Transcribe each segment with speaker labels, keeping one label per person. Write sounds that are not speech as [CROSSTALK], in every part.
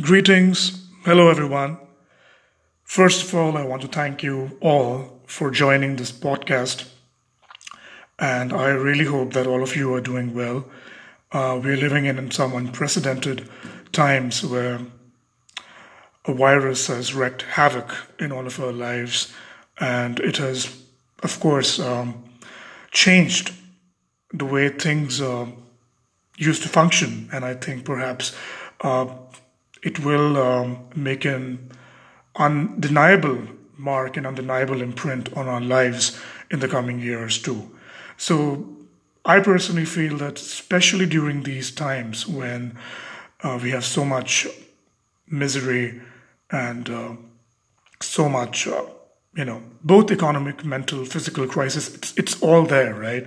Speaker 1: Greetings. Hello, everyone. First of all, I want to thank you all for joining this podcast. And I really hope that all of you are doing well. Uh, we're living in some unprecedented times where a virus has wreaked havoc in all of our lives. And it has, of course, um, changed the way things uh, used to function. And I think perhaps uh, it will um, make an undeniable mark and undeniable imprint on our lives in the coming years too. So I personally feel that especially during these times when uh, we have so much misery and uh, so much, uh, you know, both economic, mental, physical crisis, it's, it's all there, right?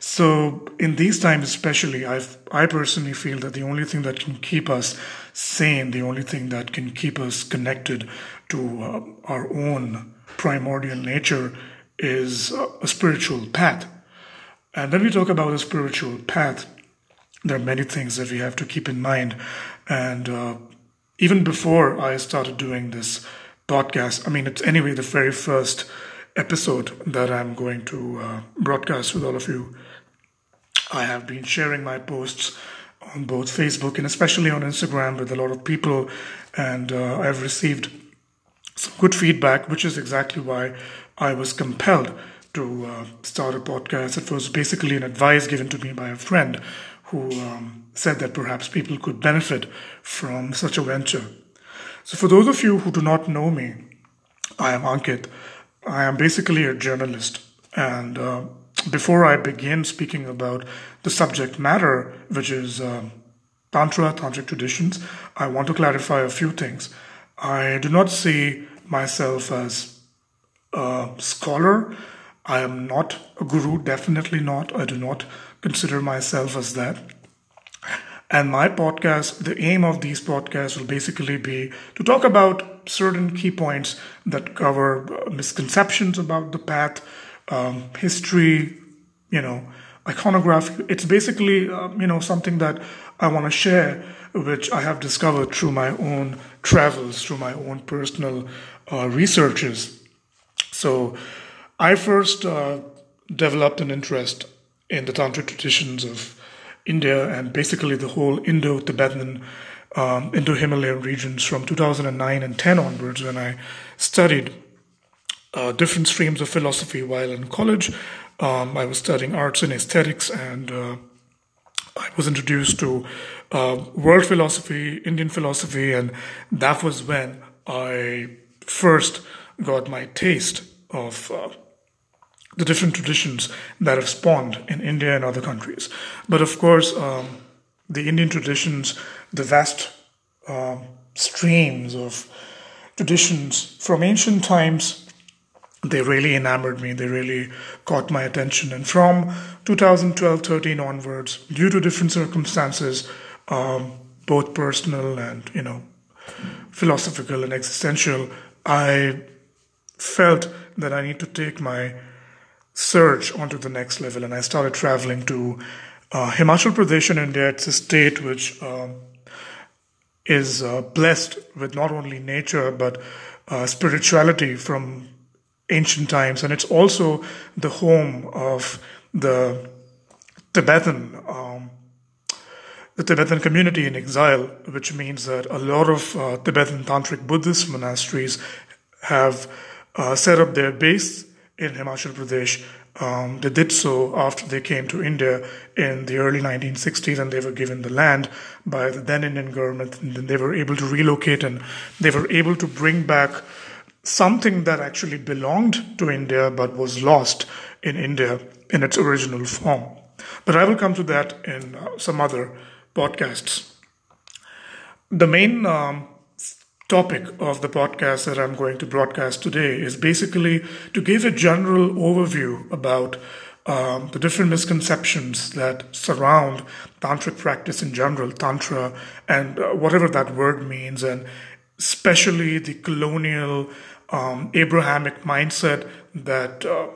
Speaker 1: So in these times, especially, I I personally feel that the only thing that can keep us sane, the only thing that can keep us connected to uh, our own primordial nature, is uh, a spiritual path. And when we talk about a spiritual path, there are many things that we have to keep in mind. And uh, even before I started doing this podcast, I mean, it's anyway the very first episode that I'm going to uh, broadcast with all of you I have been sharing my posts on both Facebook and especially on Instagram with a lot of people, and uh, I've received some good feedback, which is exactly why I was compelled to uh, start a podcast. It was basically an advice given to me by a friend who um, said that perhaps people could benefit from such a venture. So, for those of you who do not know me, I am Ankit. I am basically a journalist, and uh, before I begin speaking about the subject matter, which is uh, Tantra, Tantric traditions, I want to clarify a few things. I do not see myself as a scholar. I am not a guru, definitely not. I do not consider myself as that. And my podcast, the aim of these podcasts will basically be to talk about certain key points that cover misconceptions about the path, um, history, you know, iconography. It's basically, um, you know, something that I want to share, which I have discovered through my own travels, through my own personal uh, researches. So I first uh, developed an interest in the Tantric traditions of India and basically the whole Indo Tibetan, um, Indo Himalayan regions from 2009 and 10 onwards when I studied uh, different streams of philosophy while in college. Um, I was studying arts and aesthetics, and uh, I was introduced to uh, world philosophy, Indian philosophy, and that was when I first got my taste of uh, the different traditions that have spawned in India and other countries. But of course, um, the Indian traditions, the vast uh, streams of traditions from ancient times they really enamored me. They really caught my attention. And from 2012 13 onwards, due to different circumstances, um, both personal and, you know, philosophical and existential, I felt that I need to take my search onto the next level. And I started traveling to uh, Himachal Pradesh in India. It's a state which um, is uh, blessed with not only nature but uh, spirituality from ancient times, and it's also the home of the Tibetan, um, the Tibetan community in exile, which means that a lot of uh, Tibetan tantric Buddhist monasteries have uh, set up their base in Himachal Pradesh. Um, they did so after they came to India in the early 1960s and they were given the land by the then Indian government and then they were able to relocate and they were able to bring back something that actually belonged to India but was lost in India in its original form. But I will come to that in uh, some other podcasts. The main um, topic of the podcast that I'm going to broadcast today is basically to give a general overview about um, the different misconceptions that surround tantric practice in general, tantra, and uh, whatever that word means, and especially the colonial um, Abrahamic mindset that uh,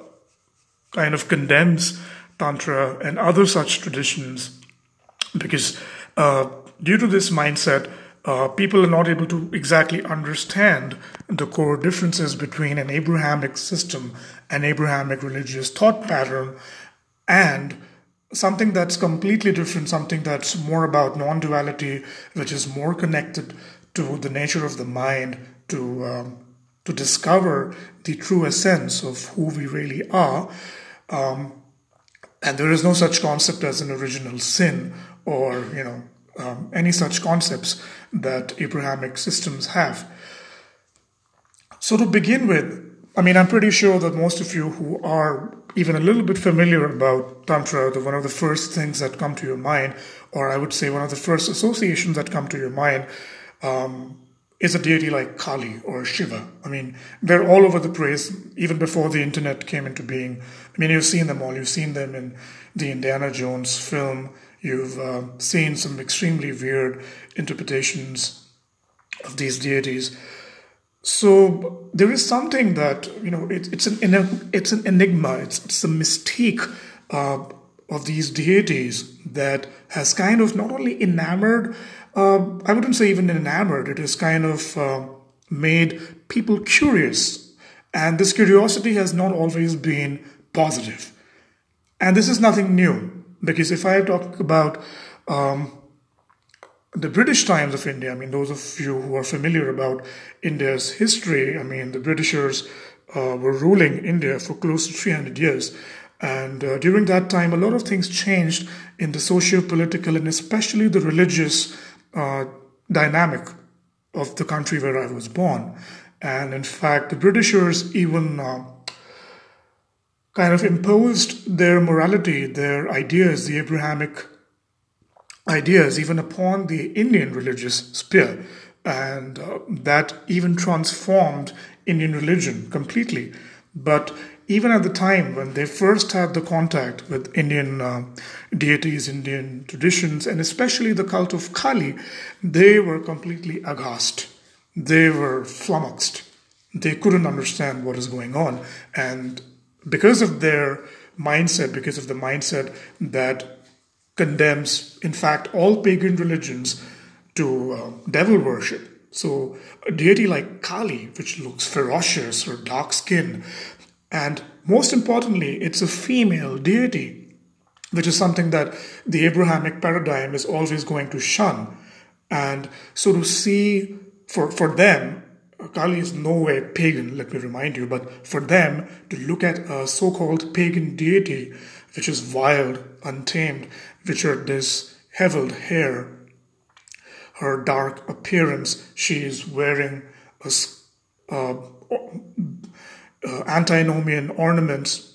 Speaker 1: kind of condemns Tantra and other such traditions because uh, due to this mindset, uh, people are not able to exactly understand the core differences between an Abrahamic system, an Abrahamic religious thought pattern, and something that's completely different, something that's more about non duality, which is more connected to the nature of the mind, to, um, to discover the true essence of who we really are. Um, and there is no such concept as an original sin or, you know, um, any such concepts that Abrahamic systems have. So, to begin with, I mean, I'm pretty sure that most of you who are even a little bit familiar about Tantra, the, one of the first things that come to your mind, or I would say one of the first associations that come to your mind, um, is a deity like Kali or Shiva. I mean, they're all over the place, even before the internet came into being. I mean, you've seen them all. You've seen them in the Indiana Jones film. You've uh, seen some extremely weird interpretations of these deities. So there is something that you know it, it's an it's an enigma. It's, it's a mystique uh, of these deities that has kind of not only enamored uh, I wouldn't say even enamored, it has kind of uh, made people curious. And this curiosity has not always been positive. And this is nothing new, because if I talk about um, the British times of India, I mean, those of you who are familiar about India's history, I mean, the Britishers uh, were ruling India for close to 300 years. And uh, during that time, a lot of things changed in the socio political and especially the religious uh, dynamic of the country where I was born. And in fact, the Britishers even uh, kind of imposed their morality, their ideas, the Abrahamic ideas, even upon the Indian religious sphere. And uh, that even transformed Indian religion completely. But even at the time when they first had the contact with Indian uh, deities, Indian traditions, and especially the cult of Kali, they were completely aghast. They were flummoxed. They couldn't understand what is going on. And because of their mindset, because of the mindset that condemns, in fact, all pagan religions to uh, devil worship. So, a deity like Kali, which looks ferocious or dark skinned, and most importantly, it's a female deity, which is something that the Abrahamic paradigm is always going to shun. And so to see, for, for them, Kali is no way pagan, let me remind you, but for them to look at a so called pagan deity, which is wild, untamed, which are this heveled hair, her dark appearance, she is wearing a, uh, uh, antinomian ornaments,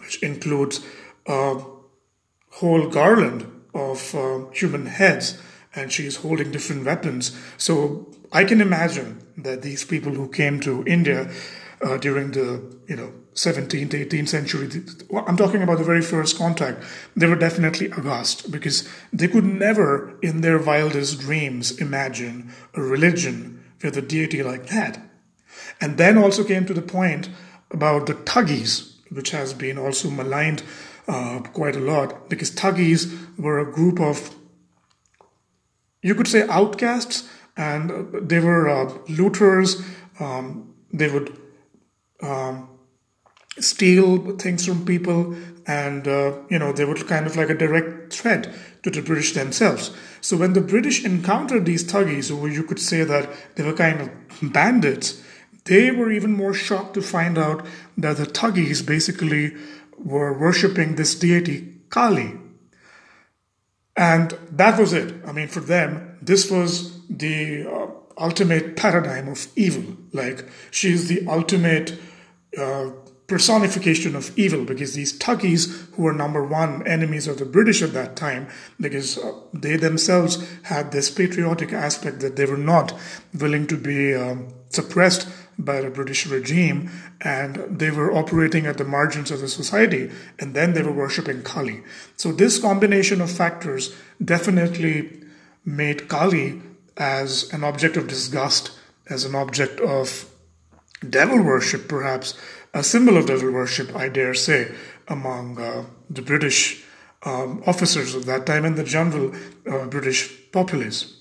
Speaker 1: which includes a whole garland of uh, human heads, and she is holding different weapons. So I can imagine that these people who came to India uh, during the you know 17th, 18th century, I'm talking about the very first contact, they were definitely aghast because they could never, in their wildest dreams, imagine a religion with a deity like that. And then also came to the point about the Thuggis, which has been also maligned uh, quite a lot, because Thuggis were a group of, you could say, outcasts, and they were uh, looters. Um, they would um, steal things from people, and uh, you know they were kind of like a direct threat to the British themselves. So when the British encountered these Thuggis, or you could say that they were kind of bandits, they were even more shocked to find out that the Thuggis basically were worshipping this deity, Kali. And that was it. I mean, for them, this was the uh, ultimate paradigm of evil. Like, she is the ultimate uh, personification of evil because these Thuggis, who were number one enemies of the British at that time, because uh, they themselves had this patriotic aspect that they were not willing to be um, suppressed by the British regime, and they were operating at the margins of the society, and then they were worshipping Kali. So, this combination of factors definitely made Kali as an object of disgust, as an object of devil worship, perhaps a symbol of devil worship, I dare say, among uh, the British um, officers of that time and the general uh, British populace.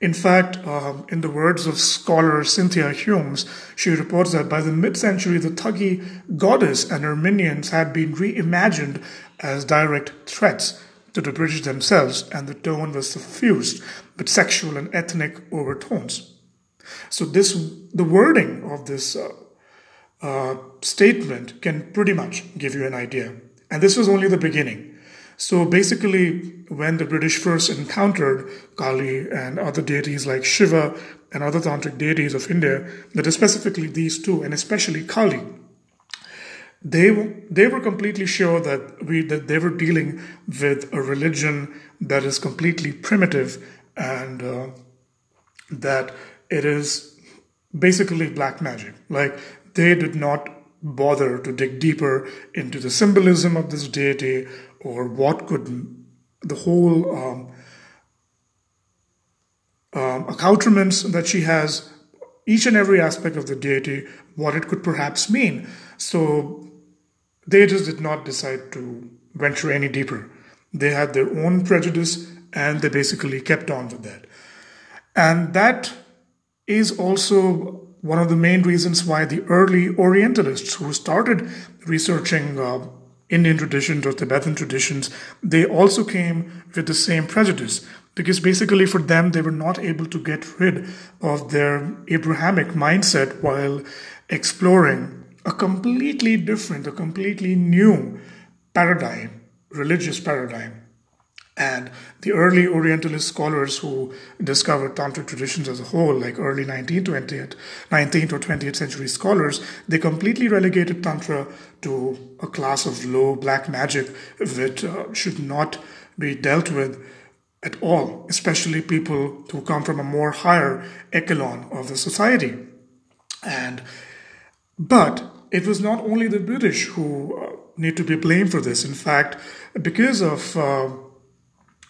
Speaker 1: In fact, um, in the words of scholar Cynthia Humes, she reports that by the mid century, the Thuggee goddess and her minions had been reimagined as direct threats to the British themselves, and the tone was suffused with sexual and ethnic overtones. So, this the wording of this uh, uh, statement can pretty much give you an idea. And this was only the beginning. So basically, when the British first encountered Kali and other deities like Shiva and other tantric deities of India, that is specifically these two, and especially Kali, they they were completely sure that we that they were dealing with a religion that is completely primitive and uh, that it is basically black magic. Like they did not bother to dig deeper into the symbolism of this deity or what could the whole um, um, accoutrements that she has, each and every aspect of the deity, what it could perhaps mean. So they just did not decide to venture any deeper. They had their own prejudice and they basically kept on with that. And that is also one of the main reasons why the early Orientalists who started researching uh, Indian traditions or Tibetan traditions, they also came with the same prejudice because basically for them they were not able to get rid of their Abrahamic mindset while exploring a completely different, a completely new paradigm, religious paradigm. And the early Orientalist scholars who discovered Tantric traditions as a whole, like early 19th, 20th, 19th or 20th century scholars, they completely relegated Tantra to a class of low black magic which uh, should not be dealt with at all, especially people who come from a more higher echelon of the society. And but it was not only the British who uh, need to be blamed for this. In fact, because of uh,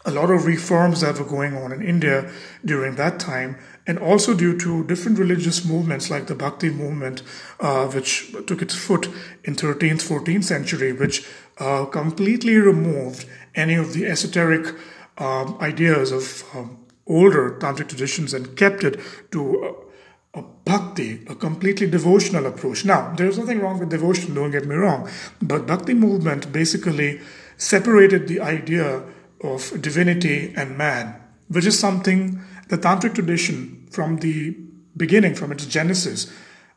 Speaker 1: a lot of reforms that were going on in India during that time, and also due to different religious movements like the Bhakti movement, uh, which took its foot in 13th, 14th century, which uh, completely removed any of the esoteric um, ideas of um, older tantric traditions and kept it to a, a bhakti, a completely devotional approach. Now, there's nothing wrong with devotion, don't get me wrong, but bhakti movement basically separated the idea of divinity and man, which is something the tantric tradition from the beginning, from its genesis.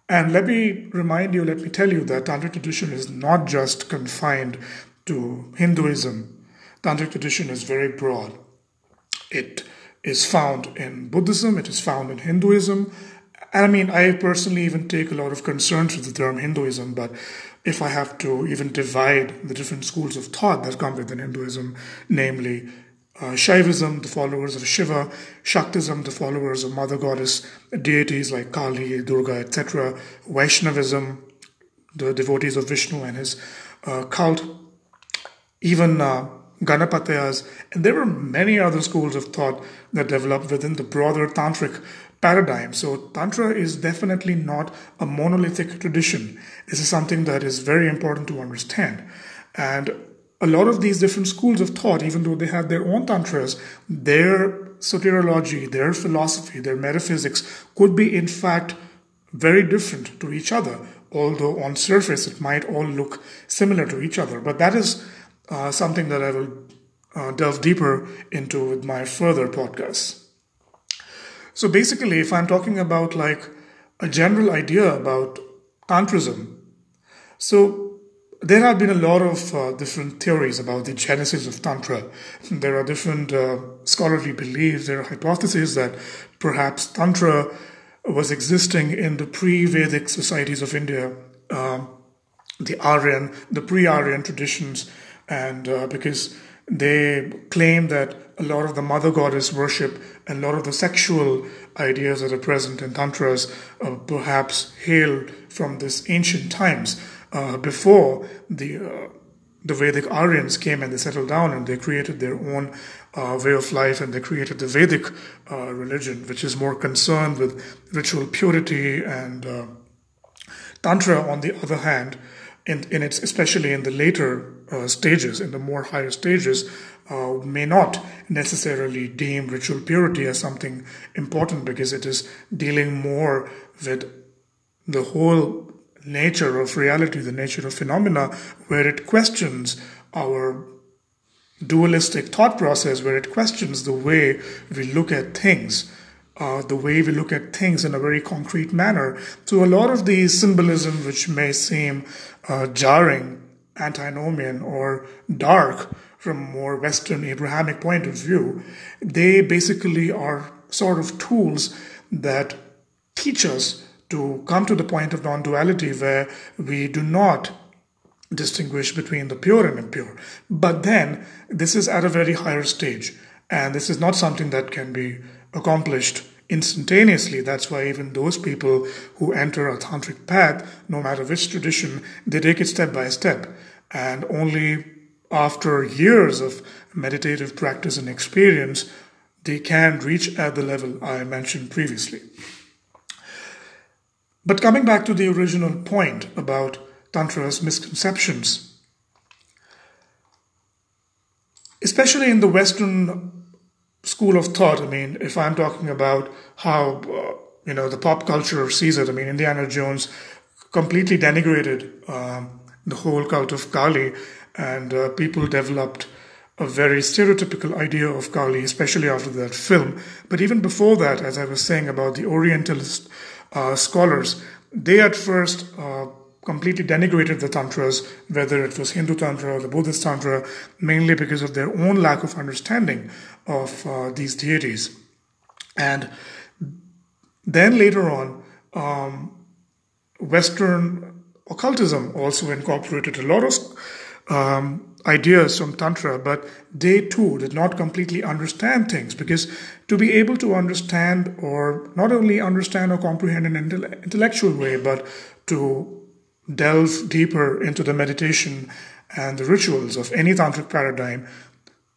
Speaker 1: And let me remind you, let me tell you that tantric tradition is not just confined to Hinduism. Tantric tradition is very broad. It is found in Buddhism, it is found in Hinduism. And I mean, I personally even take a lot of concern with the term Hinduism, but if I have to even divide the different schools of thought that come within Hinduism, namely uh, Shaivism, the followers of Shiva, Shaktism, the followers of Mother Goddess, deities like Kali, Durga, etc., Vaishnavism, the devotees of Vishnu and his uh, cult, even uh, Ganapatiyas, and there were many other schools of thought that developed within the broader tantric paradigm. So, Tantra is definitely not a monolithic tradition. This is something that is very important to understand. And a lot of these different schools of thought, even though they have their own Tantras, their soteriology, their philosophy, their metaphysics could be, in fact, very different to each other, although on surface it might all look similar to each other. But that is uh, something that I will uh, delve deeper into with my further podcasts. So basically, if I'm talking about like a general idea about Tantrism, so there have been a lot of uh, different theories about the genesis of Tantra. [LAUGHS] There are different uh, scholarly beliefs, there are hypotheses that perhaps Tantra was existing in the pre Vedic societies of India, um, the Aryan, the pre Aryan traditions, and uh, because they claim that a lot of the mother goddess worship and a lot of the sexual ideas that are present in tantras uh, perhaps hail from this ancient times uh, before the uh, the Vedic Aryans came and they settled down and they created their own uh, way of life and they created the Vedic uh, religion, which is more concerned with ritual purity and Tantra, on the other hand, in, in its, especially in the later uh, stages, in the more higher stages, uh, may not necessarily deem ritual purity as something important because it is dealing more with the whole nature of reality, the nature of phenomena, where it questions our dualistic thought process, where it questions the way we look at things. Uh, the way we look at things in a very concrete manner. So, a lot of the symbolism which may seem uh, jarring, antinomian, or dark from a more Western Abrahamic point of view, they basically are sort of tools that teach us to come to the point of non duality where we do not distinguish between the pure and impure. But then, this is at a very higher stage, and this is not something that can be accomplished instantaneously. That's why even those people who enter a tantric path, no matter which tradition, they take it step by step. And only after years of meditative practice and experience, they can reach at the level I mentioned previously. But coming back to the original point about Tantra's misconceptions, especially in the Western school of thought, I mean, if I'm talking about how, uh, you know, the pop culture sees it, I mean, Indiana Jones completely denigrated um, the whole cult of Kali, and uh, people developed a very stereotypical idea of Kali, especially after that film. But even before that, as I was saying about the Orientalist uh, scholars, they at first uh, completely denigrated the tantras, whether it was Hindu tantra or the Buddhist tantra, mainly because of their own lack of understanding of uh, these deities. And then later on, um, Western occultism also incorporated a lot of um, ideas from Tantra, but they too did not completely understand things because to be able to understand or not only understand or comprehend in an intellectual way, but to delve deeper into the meditation and the rituals of any tantric paradigm,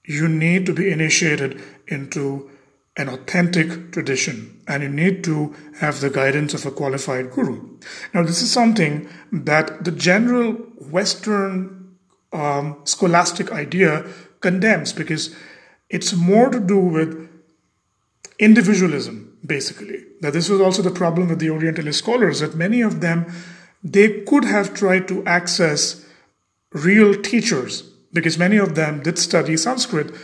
Speaker 1: you need to be initiated into an authentic tradition and you need to have the guidance of a qualified guru. Now, this is something that the general Western um, scholastic idea condemns because it's more to do with individualism, basically. Now, this was also the problem with the Orientalist scholars that many of them they could have tried to access real teachers because many of them did study Sanskrit.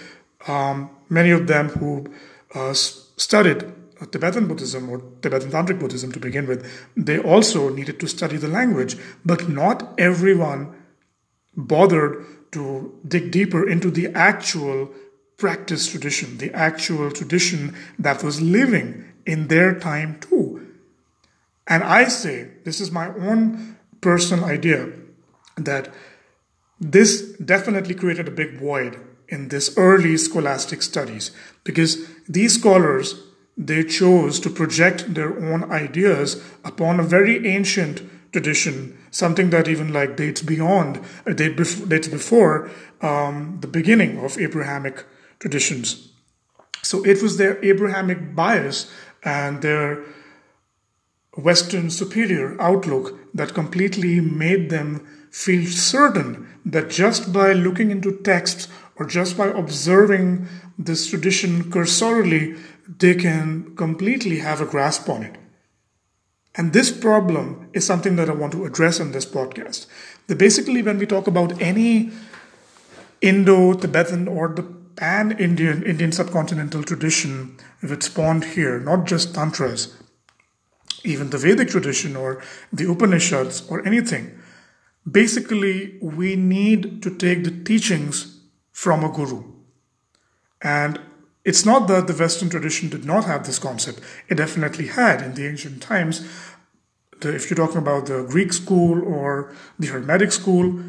Speaker 1: Um, many of them who uh, studied Tibetan Buddhism or Tibetan Tantric Buddhism to begin with, they also needed to study the language. But not everyone bothered to dig deeper into the actual practice tradition, the actual tradition that was living in their time too. And I say, this is my own personal idea, that this definitely created a big void in this early scholastic studies because these scholars they chose to project their own ideas upon a very ancient tradition, something that even like dates beyond, uh, dates before um, the beginning of Abrahamic traditions. So it was their Abrahamic bias and their Western superior outlook that completely made them feel certain that just by looking into texts or just by observing this tradition cursorily, they can completely have a grasp on it. And this problem is something that I want to address in this podcast. That basically, when we talk about any Indo Tibetan or the pan Indian, Indian subcontinental tradition which spawned here, not just Tantras, even the Vedic tradition or the Upanishads or anything, basically, we need to take the teachings from a guru. And it's not that the Western tradition did not have this concept. It definitely had in the ancient times. The, if you're talking about the Greek school or the Hermetic school,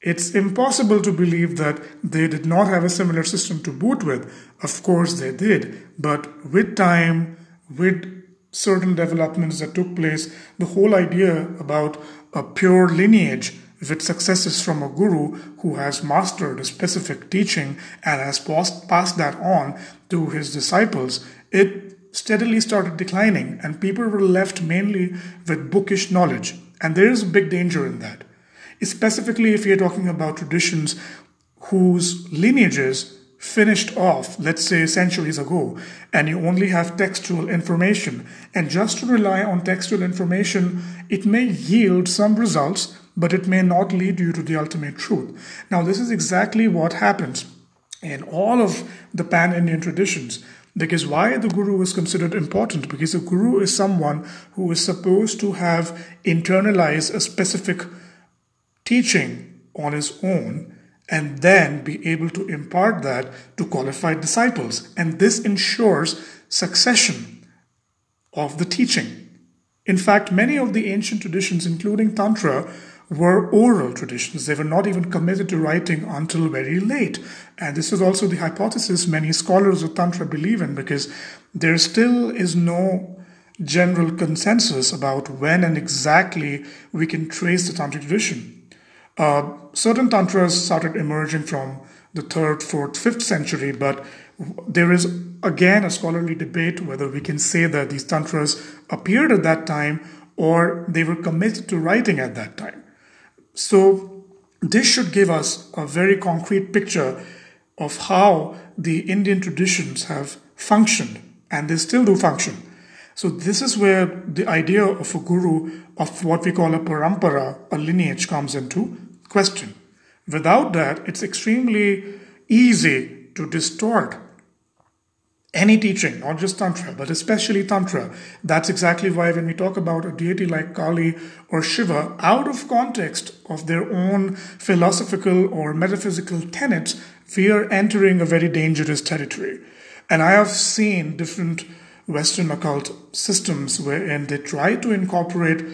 Speaker 1: it's impossible to believe that they did not have a similar system to boot with. Of course, they did. But with time, with certain developments that took place, the whole idea about a pure lineage with successes from a guru who has mastered a specific teaching and has passed, that on to his disciples, it steadily started declining and people were left mainly with bookish knowledge. And there is a big danger in that. specifically if you're talking about traditions whose lineages finished off, let's say centuries ago, and you only have textual information. And just to rely on textual information, it may yield some results, but it may not lead you to the ultimate truth. Now, this is exactly what happens in all of the pan Indian traditions. Because why the guru is considered important? Because the guru is someone who is supposed to have internalized a specific teaching on his own and then be able to impart that to qualified disciples. And this ensures succession of the teaching. In fact, many of the ancient traditions, including Tantra, were oral traditions. They were not even committed to writing until very late. And this is also the hypothesis many scholars of Tantra believe in because there still is no general consensus about when and exactly we can trace the Tantric tradition. Uh, certain Tantras started emerging from the third, fourth, fifth century, but there is again a scholarly debate whether we can say that these Tantras appeared at that time or they were committed to writing at that time. So, this should give us a very concrete picture of how the Indian traditions have functioned, and they still do function. So, this is where the idea of a guru, of what we call a parampara, a lineage, comes into question. Without that, it's extremely easy to distort any teaching, not just Tantra, but especially Tantra. That's exactly why when we talk about a deity like Kali or Shiva, out of context of their own philosophical or metaphysical tenets, we are entering a very dangerous territory. And I have seen different Western occult systems wherein they try to incorporate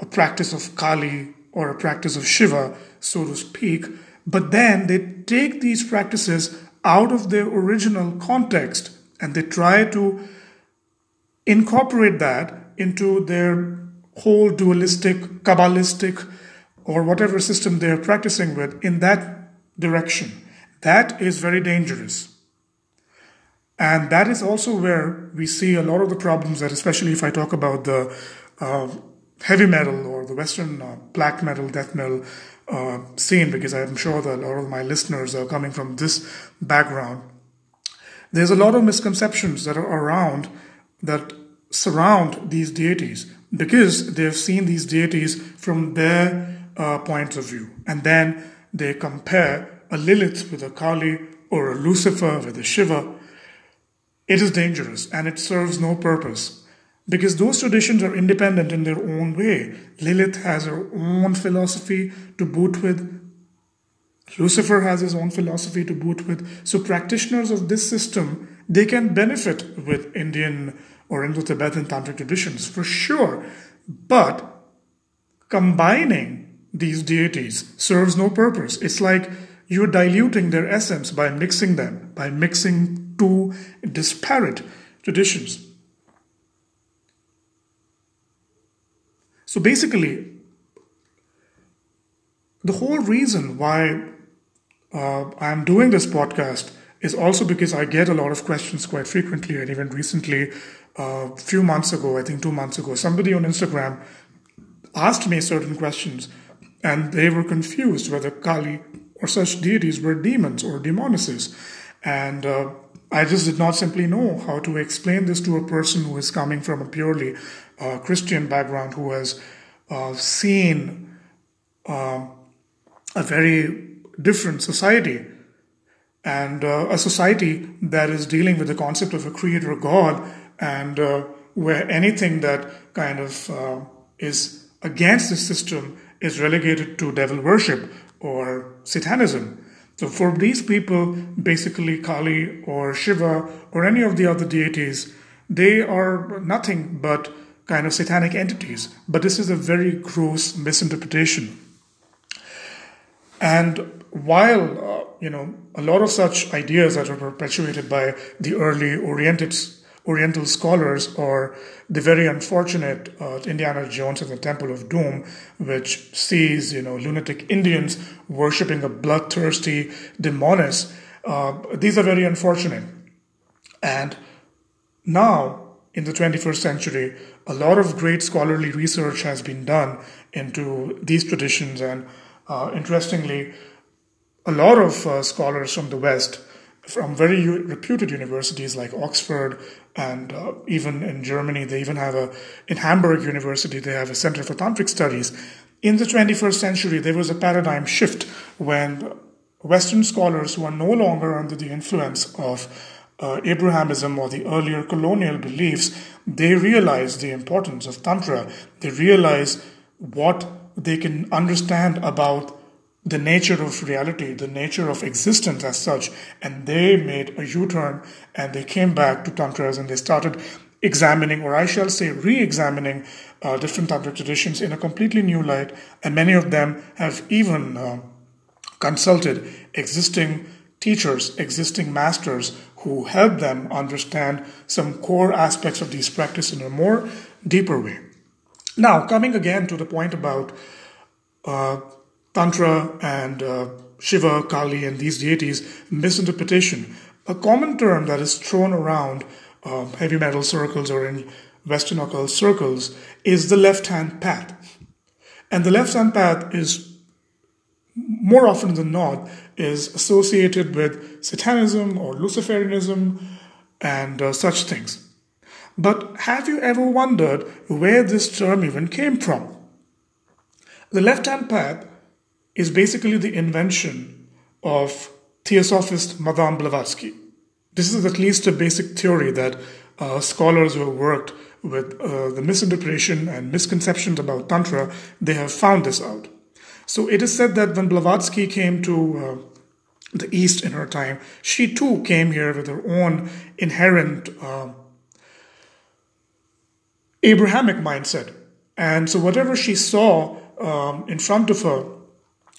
Speaker 1: a practice of Kali or a practice of Shiva, so to speak, but then they take these practices out of their original context and they try to incorporate that into their whole dualistic, Kabbalistic, or whatever system they are practicing with in that direction. That is very dangerous. And that is also where we see a lot of the problems that, especially if I talk about the uh, heavy metal or the Western uh, black metal, death metal uh, scene, because I'm sure that a lot of my listeners are coming from this background there's a lot of misconceptions that are around that surround these deities because they've seen these deities from their uh, points of view. And then they compare a Lilith with a Kali or a Lucifer with a Shiva. It is dangerous and it serves no purpose because those traditions are independent in their own way. Lilith has her own philosophy to boot with, Lucifer has his own philosophy to boot with. So practitioners of this system, they can benefit with Indian or Indo-Tibetan tantric traditions for sure. But combining these deities serves no purpose. It's like you're diluting their essence by mixing them, by mixing two disparate traditions. So basically, the whole reason why uh, I'm doing this podcast is also because I get a lot of questions quite frequently, and even recently, a uh, few months ago, I think two months ago, somebody on Instagram asked me certain questions, and they were confused whether Kali or such deities were demons or demonesses. And uh, I just did not simply know how to explain this to a person who is coming from a purely uh, Christian background, who has uh, seen uh, a very different society and uh, a society that is dealing with the concept of a creator God and uh, where anything that kind of uh, is against the system is relegated to devil worship or satanism. So for these people, basically Kali or Shiva or any of the other deities, they are nothing but kind of satanic entities. But this is a very gross misinterpretation. And while uh, you know a lot of such ideas that were perpetuated by the early oriented Oriental scholars or the very unfortunate uh, Indiana Jones and the Temple of Doom, which sees you know lunatic Indians worshiping a bloodthirsty demoness. Uh, these are very unfortunate, and now in the 21st century, a lot of great scholarly research has been done into these traditions and Uh, interestingly, a lot of uh, scholars from the West, from very reputed universities like Oxford and uh, even in Germany, they even have a, in Hamburg University, they have a Center for Tantric Studies. In the 21st century, there was a paradigm shift when Western scholars who are no longer under the influence of uh, Abrahamism or the earlier colonial beliefs, they realize the importance of Tantra. They realize what they can understand about the nature of reality, the nature of existence as such, and they made a U turn and they came back to Tantras and they started examining, or I shall say, re examining uh, different Tantric traditions in a completely new light, and many of them have even uh, consulted existing teachers, existing masters who help them understand some core aspects of these practices in a more deeper way. Now, coming again to the point about uh, Tantra and uh, Shiva, Kali, and these deities, misinterpretation. A common term that is thrown around uh, heavy metal circles or in Western occult circles is the left hand path. And the left hand path is more often than not is associated with Satanism or Luciferianism and uh, such things. But have you ever wondered where this term even came from? The left hand path is basically the invention of theosophist Madame Blavatsky. This is at least a basic theory that uh, scholars who have worked with uh, the misinterpretation and misconceptions about Tantra, they have found this out. So it is said that when Blavatsky came to uh, the East in her time, she too came here with her own inherent uh, Abrahamic mindset. And so whatever she saw um, in front of her,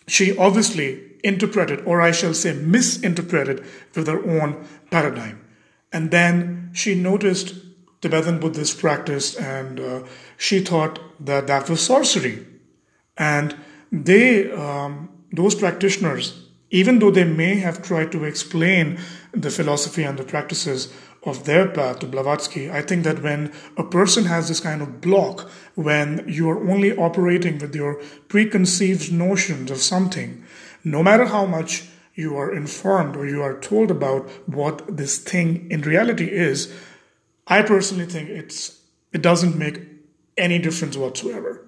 Speaker 1: she obviously interpreted, or I shall say misinterpreted, with her own paradigm. And then she noticed Tibetan Buddhist practice and uh, she thought that that was sorcery. And they, um, those practitioners, even though they may have tried to explain the philosophy and the practices of their path to Blavatsky, I think that when a person has this kind of block, when you are only operating with your preconceived notions of something, no matter how much you are informed or you are told about what this thing in reality is, I personally think it's it doesn't make any difference whatsoever.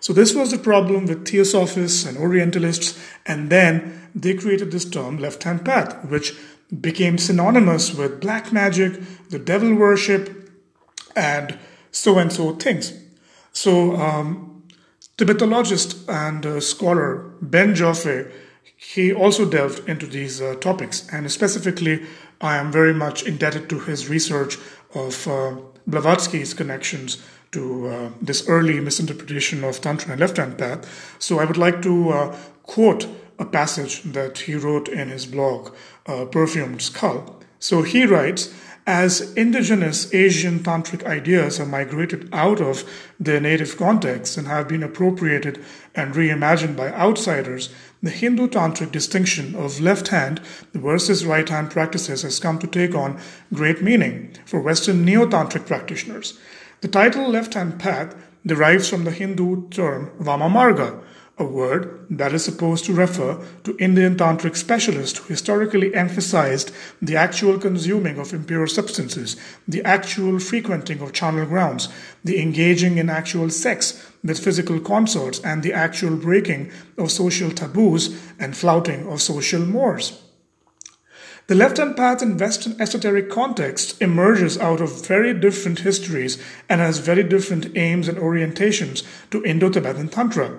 Speaker 1: So this was the problem with Theosophists and Orientalists, and then they created this term left hand path, which became synonymous with black magic, the devil worship, and so and so things. So, um, Tibetologist and uh, scholar Ben Joffe, he also delved into these uh, topics, and specifically, I am very much indebted to his research of uh, Blavatsky's connections to uh, this early misinterpretation of Tantra and left hand path. So I would like to uh, quote a passage that he wrote in his blog, uh, Perfumed Skull. So he writes, as indigenous Asian tantric ideas have migrated out of their native context and have been appropriated and reimagined by outsiders, the Hindu tantric distinction of left hand versus right hand practices has come to take on great meaning for Western neo tantric practitioners. The title left hand path derives from the Hindu term Vamamarga, a word that is supposed to refer to Indian tantric specialists who historically emphasized the actual consuming of impure substances, the actual frequenting of charnel grounds, the engaging in actual sex with physical consorts, and the actual breaking of social taboos and flouting of social mores. The left hand path in Western esoteric context emerges out of very different histories and has very different aims and orientations to Indo Tibetan Tantra.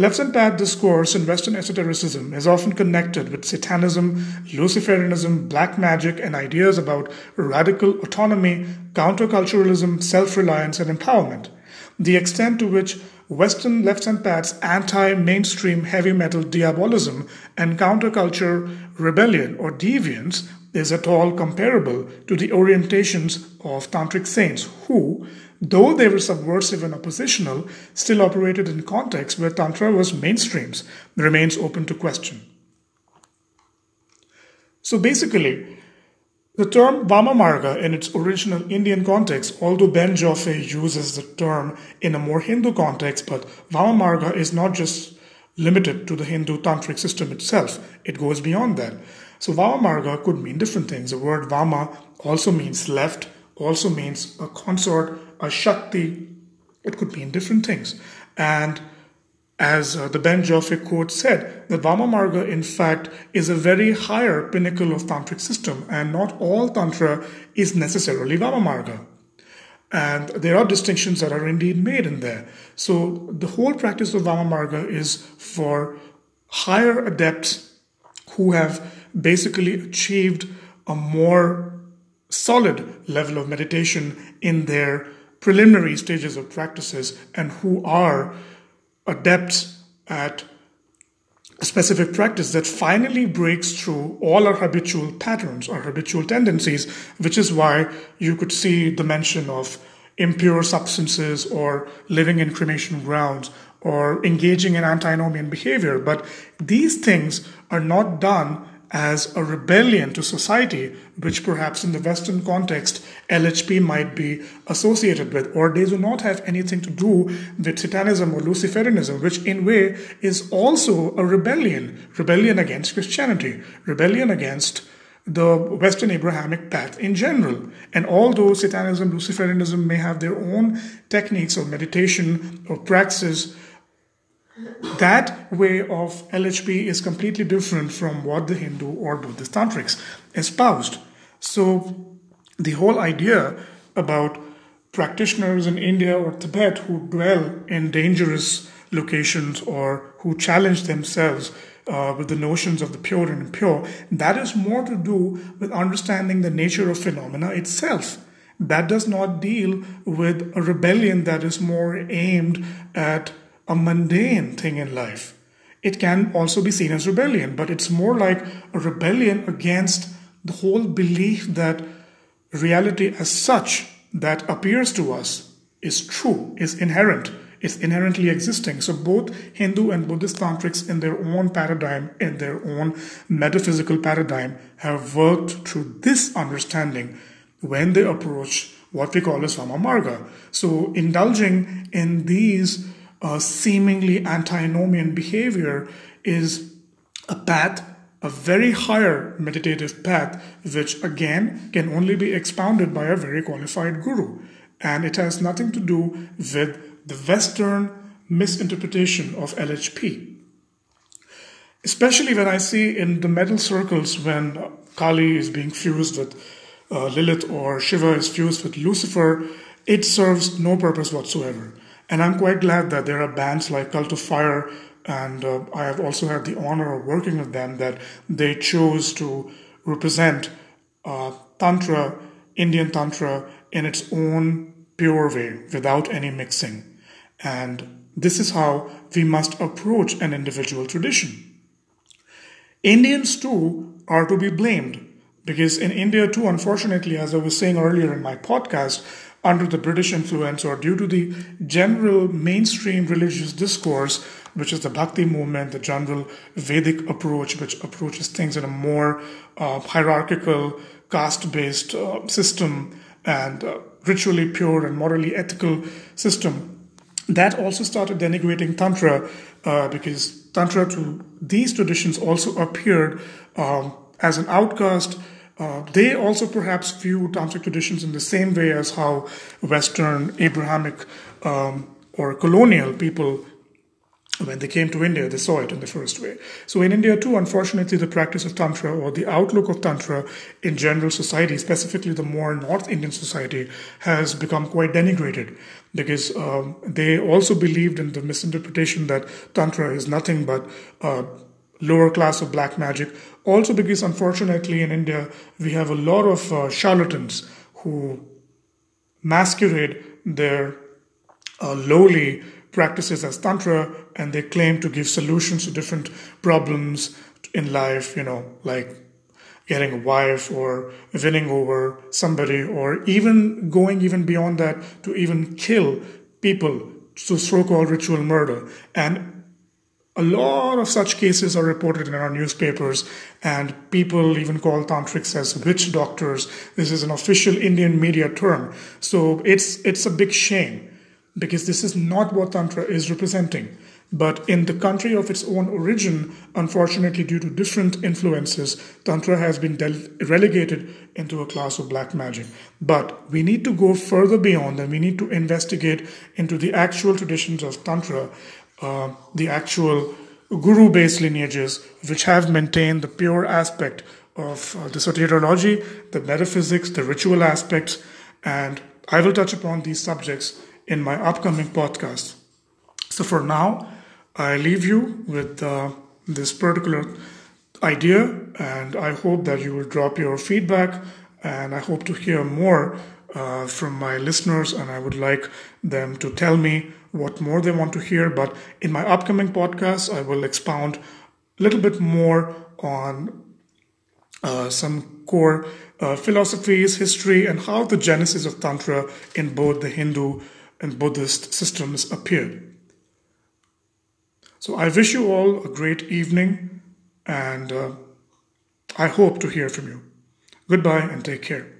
Speaker 1: Left hand path discourse in Western esotericism is often connected with Satanism, Luciferianism, black magic, and ideas about radical autonomy, counterculturalism, self reliance, and empowerment. The extent to which Western left hand path's anti mainstream heavy metal diabolism and counterculture rebellion or deviance is at all comparable to the orientations of tantric saints who, though they were subversive and oppositional, still operated in contexts where tantra was mainstreams, remains open to question. So basically, the term Vama Marga in its original Indian context, although Ben Joffe uses the term in a more Hindu context, but Vama Marga is not just limited to the Hindu tantric system itself. It goes beyond that. So Vama Marga could mean different things. The word Vama also means left, also means a consort, a Shakti. It could mean different things. And as uh, the Ben Joffe quote said, the Vamamarga, in fact, is a very higher pinnacle of tantric system, and not all tantra is necessarily Vamamarga. And there are distinctions that are indeed made in there. So the whole practice of Vamamarga is for higher adepts who have basically achieved a more solid level of meditation in their preliminary stages of practices and who are adepts at a specific practice that finally breaks through all our habitual patterns or habitual tendencies, which is why you could see the mention of impure substances or living in cremation grounds or engaging in antinomian behavior. But these things are not done as a rebellion to society, which perhaps in the Western context LHP might be associated with, or they do not have anything to do with Satanism or Luciferianism, which in way is also a rebellion, rebellion against Christianity, rebellion against the Western Abrahamic path in general. And although Satanism, Luciferianism may have their own techniques of meditation or practices that way of LHP is completely different from what the Hindu or Buddhist tantrics espoused. So the whole idea about practitioners in India or Tibet who dwell in dangerous locations or who challenge themselves uh, with the notions of the pure and impure, that is more to do with understanding the nature of phenomena itself. That does not deal with a rebellion that is more aimed at a mundane thing in life. It can also be seen as rebellion, but it's more like a rebellion against the whole belief that reality as such that appears to us is true, is inherent, is inherently existing. So both Hindu and Buddhist tantrics in their own paradigm, in their own metaphysical paradigm, have worked through this understanding when they approach what we call as Vamamarga. So indulging in these uh, seemingly antinomian behavior is a path, a very higher meditative path, which again can only be expounded by a very qualified guru. And it has nothing to do with the Western misinterpretation of LHP. Especially when I see in the metal circles when Kali is being fused with uh, Lilith or Shiva is fused with Lucifer, it serves no purpose whatsoever. And I'm quite glad that there are bands like Cult of Fire, and uh, I have also had the honor of working with them, that they chose to represent uh, Tantra, Indian Tantra, in its own pure way, without any mixing. And this is how we must approach an individual tradition. Indians too are to be blamed because in India too, unfortunately, as I was saying earlier in my podcast, under the British influence or due to the general mainstream religious discourse, which is the Bhakti movement, the general Vedic approach, which approaches things in a more uh, hierarchical, caste based uh, system and uh, ritually pure and morally ethical system. That also started denigrating Tantra uh, because Tantra to these traditions also appeared um, as an outcast they also perhaps view tantric traditions in the same way as how Western Abrahamic um, or colonial people, when they came to India, they saw it in the first way. So in India too, unfortunately, the practice of Tantra or the outlook of Tantra in general society, specifically the more North Indian society, has become quite denigrated because um, they also believed in the misinterpretation that Tantra is nothing but uh, lower class of black magic. Also, because unfortunately in India, we have a lot of uh, charlatans who masquerade their uh, lowly practices as Tantra and they claim to give solutions to different problems in life, you know, like getting a wife or winning over somebody or even going even beyond that to even kill people to so-called ritual murder. And a lot of such cases are reported in our newspapers, and people even call tantrics as witch doctors. This is an official Indian media term. So it's it's a big shame because this is not what tantra is representing. But in the country of its own origin, unfortunately, due to different influences, Tantra has been del- relegated into a class of black magic. But we need to go further beyond and we need to investigate into the actual traditions of Tantra, uh, the actual guru based lineages, which have maintained the pure aspect of uh, the soteriology, the metaphysics, the ritual aspects, and I will touch upon these subjects in my upcoming podcast. So for now, I leave you with uh, this particular idea, and I hope that you will drop your feedback. And I hope to hear more uh, from my listeners, and I would like them to tell me what more they want to hear. But in my upcoming podcast, I will expound a little bit more on uh, some core uh, philosophies, history, and how the genesis of Tantra in both the Hindu and Buddhist systems appeared. So I wish you all a great evening and uh, I hope to hear from you. Goodbye and take care.